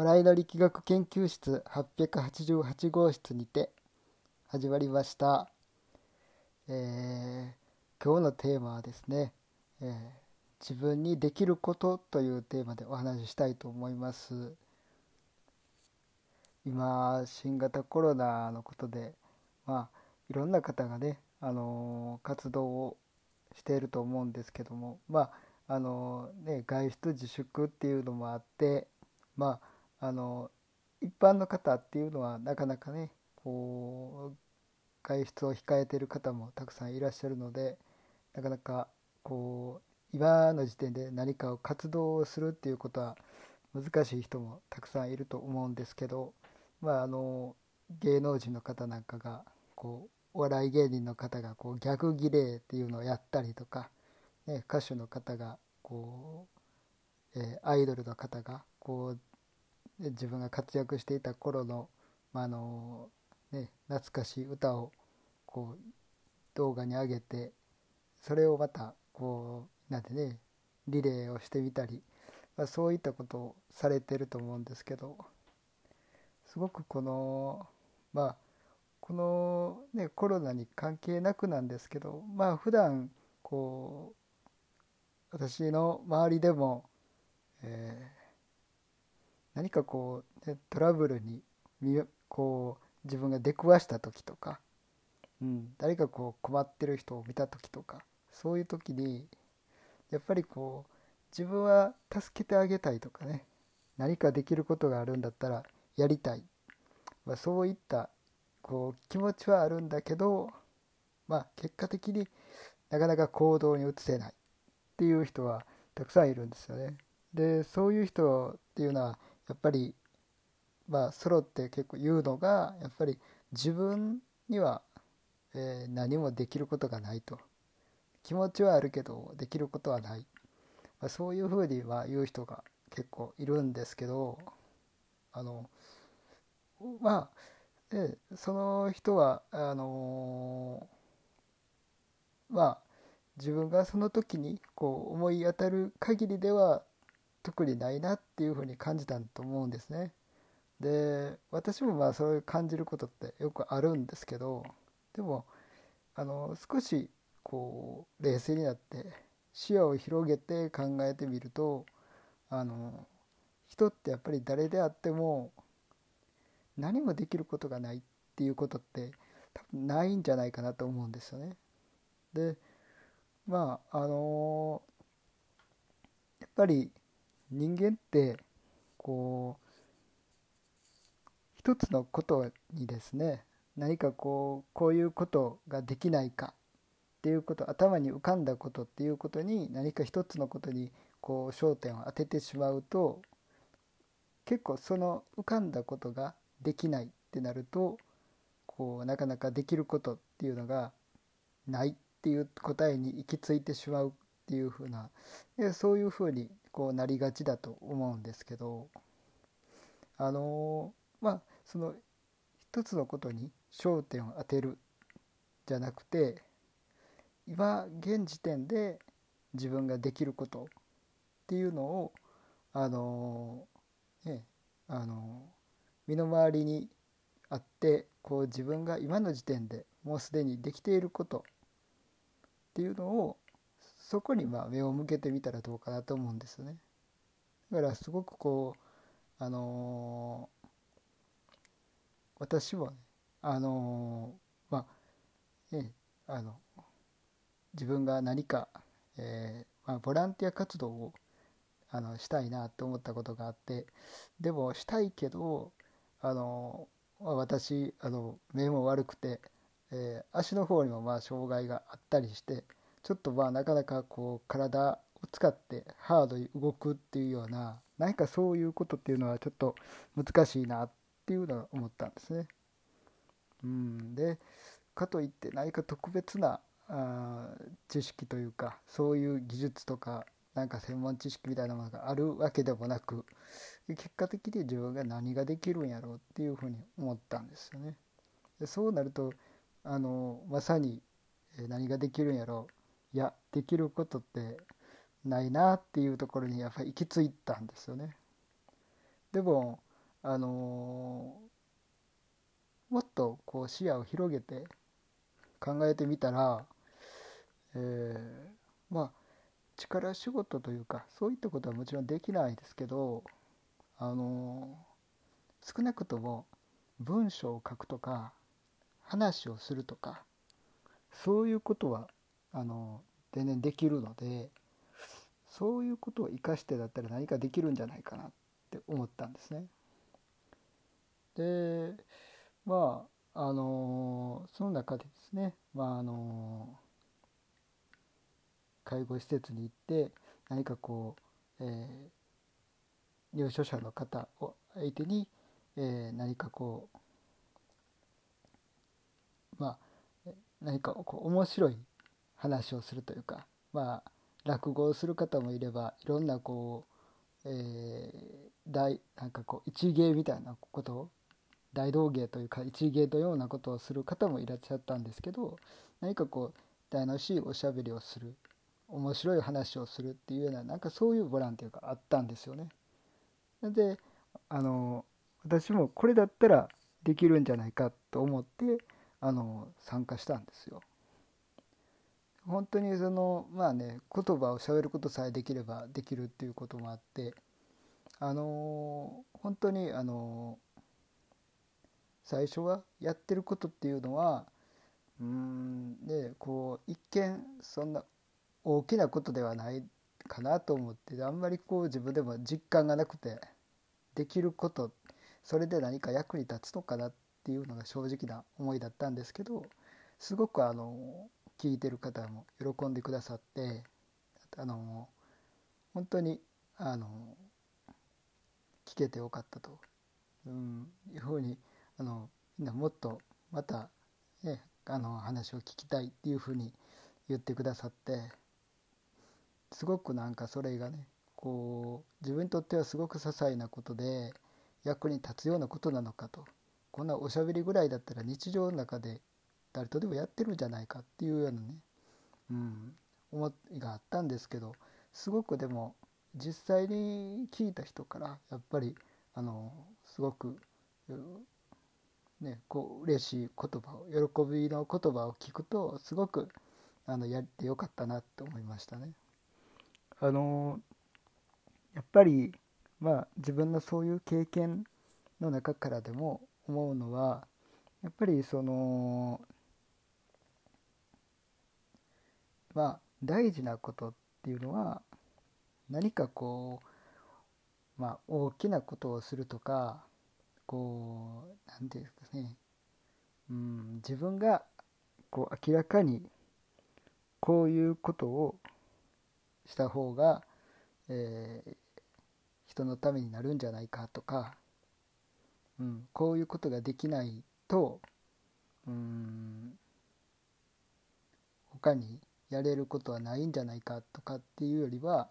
笑いの力学研究室888号室にて始まりました、えー、今日のテーマはですね、えー、自分にできることというテーマでお話ししたいと思います。今新型コロナのことでまあいろんな方がね、あのー、活動をしていると思うんですけどもまああのね、外出自粛っていうのもあって、まあ、あの一般の方っていうのはなかなかねこう外出を控えている方もたくさんいらっしゃるのでなかなかこう今の時点で何かを活動するっていうことは難しい人もたくさんいると思うんですけど、まあ、あの芸能人の方なんかがこうお笑い芸人の方がこうギャグ儀礼っていうのをやったりとかね、歌手の方がこう、えー、アイドルの方がこう自分が活躍していた頃の、まあのね、懐かしい歌をこう動画に上げてそれをまたこうなんてねリレーをしてみたり、まあ、そういったことをされてると思うんですけどすごくこのまあこの、ね、コロナに関係なくなんですけどまあ普段こう私の周りでも、えー、何かこう、ね、トラブルにこう自分が出くわした時とか、うん、誰かこう困ってる人を見た時とかそういう時にやっぱりこう自分は助けてあげたいとかね何かできることがあるんだったらやりたい、まあ、そういったこう気持ちはあるんだけど、まあ、結果的になかなか行動に移せないっていう人はたくさんいるんですよね。でそういう人っていうのはやっぱりまあソロって結構言うのがやっぱり自分には、えー、何もできることがないと。気持ちはあるけどできることはない、まあ、そういうふうには言う人が結構いるんですけどあのまあでその人はあのまあ自分がその時にこう思い当たる限りでは特にないなっていうふうに感じたと思うんですね。で私もまあそういう感じることってよくあるんですけどでもあの少しこう冷静になって視野を広げて考えてみるとあの人ってやっぱり誰であっても何もできることがないっていうことって多分ないんじゃないかなと思うんですよね。でまああのやっぱり人間ってこう一つのことにですね何かこうこういうことができないかっていうこと頭に浮かんだことっていうことに何か一つのことにこう焦点を当ててしまうと結構その浮かんだことができないってなるとこうなかなかできることっていうのがないっていう答えに行き着いてしまうっていうふうなそういうふうにこうなりがちだと思うんですけどあのまあその一つのことに焦点を当てるじゃなくて今現時点で自分ができることっていうのをあのねあの身の回りにあってこう自分が今の時点でもうすでにできていることっていうのをそこにまあ目を向けてみたらどうかなと思うんですよね。だからすごくこうあのー、私もねあのー、まあねあの自分が何か、えーまあ、ボランティア活動をあのしたいなと思ったことがあってでもしたいけどあの、まあ、私あの目も悪くてえー、足の方にもまあ障害があったりしてちょっとまあなかなかこう体を使ってハードに動くっていうような何かそういうことっていうのはちょっと難しいなっていうのは思ったんですね。うん、でかといって何か特別なあ知識というかそういう技術とかなんか専門知識みたいなものがあるわけでもなく結果的に自分が何ができるんやろうっていうふうに思ったんですよね。でそうなるとあのまさに何ができるんやろういやできることってないなっていうところにやっぱり行き着いたんですよね。でもあのもっとこう視野を広げて考えてみたら、えー、まあ力仕事というかそういったことはもちろんできないですけどあの少なくとも文章を書くとか話をするとかそういうことはあの全然できるのでそういうことを生かしてだったら何かできるんじゃないかなって思ったんですね。でまああのその中でですね、まああの介護施設に行って何かこう、えー、入所者の方を相手に、えー、何かこうまあ何かこう面白い話をするというかまあ落語をする方もいればいろんなこう、えー、大なんかこう一芸みたいなことを大道芸というか一芸のようなことをする方もいらっしゃったんですけど何かこう楽しいおしゃべりをする面白い話をするっていうようななんかそういうボランティアがあったんですよね。であの私もこれだったらできるんじゃないかと思ってあの参加したんですよ。本当にそのまあね言葉をしゃべることさえできればできるっていうこともあってあの本当にあの最初はやってることっていうのはうんでこう一見そんな大きなことではないかなと思ってあんまりこう自分でも実感がなくてできることそれで何か役に立つのかなっていうのが正直な思いだったんですけどすごくあの聞いてる方も喜んでくださってあの本当にあの聞けてよかったと、うん、いうふうにあのみんなもっとまた、ね、あの話を聞きたいっていうふうに言ってくださってすごくなんかそれがねこう自分にとってはすごく些細なことで役に立つようなことなのかと。こんなおしゃべりぐらいだったら日常の中で誰とでもやってるんじゃないかっていうようなね、うん、思いがあったんですけどすごくでも実際に聞いた人からやっぱりあのすごく、ね、こう嬉しい言葉を喜びの言葉を聞くとすごくあのやってよかったなって思いましたね。あのやっぱりまあ自分のそういう経験の中からでも思うのはやっぱりそのまあ大事なことっていうのは何かこうまあ大きなことをするとかこう何て言うんですかね。うん自分がこう明らかにこういうことをした方が、えー、人のためになるんじゃないかとか、うん、こういうことができないとうん他にやれることはないんじゃないかとかっていうよりは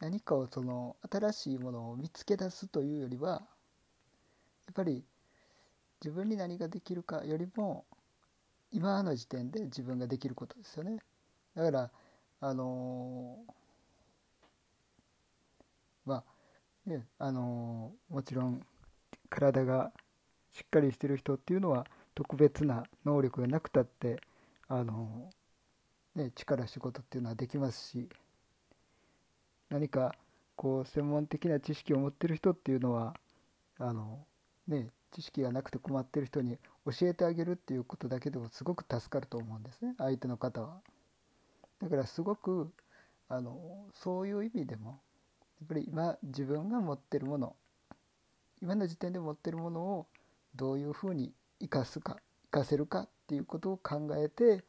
何かをその新しいものを見つけ出すというよりはやっぱり自分に何ができるかよりも今の時点で自分ができることですよね。だからあのー、まあねあのー、もちろん体がしっかりしてる人っていうのは特別な能力がなくたってあのー、ね、力仕事っていうのはできますし何かこう専門的な知識を持ってる人っていうのはあの、ね、知識がなくて困ってる人に教えてあげるっていうことだけでもすごく助かると思うんですね相手の方は。だからすごくあのそういう意味でもやっぱり今自分が持ってるもの今の時点で持ってるものをどういうふうに生かすか生かせるかっていうことを考えて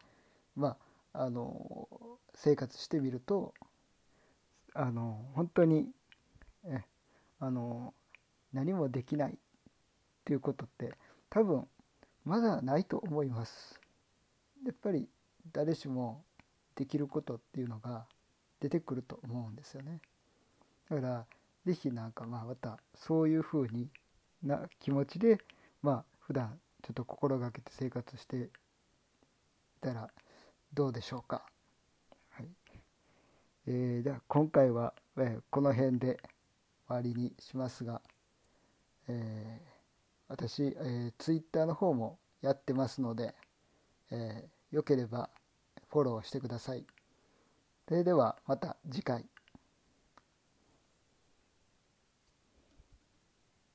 まああの生活してみるとあの本当にえあの何もできないっていうことって多分まだないと思います。やっぱり誰しもできることっていうのが出てくると思うんですよね。だから是非なんかまあまたそういうふうにな気持ちでまあ普段ちょっと心がけて生活していたらどうでしょうか？はいえー、では今回は、えー、この辺で終わりにしますが、えー、私、えー、ツイッターの方もやってますので、えー、よければフォローしてください。それではまた次回。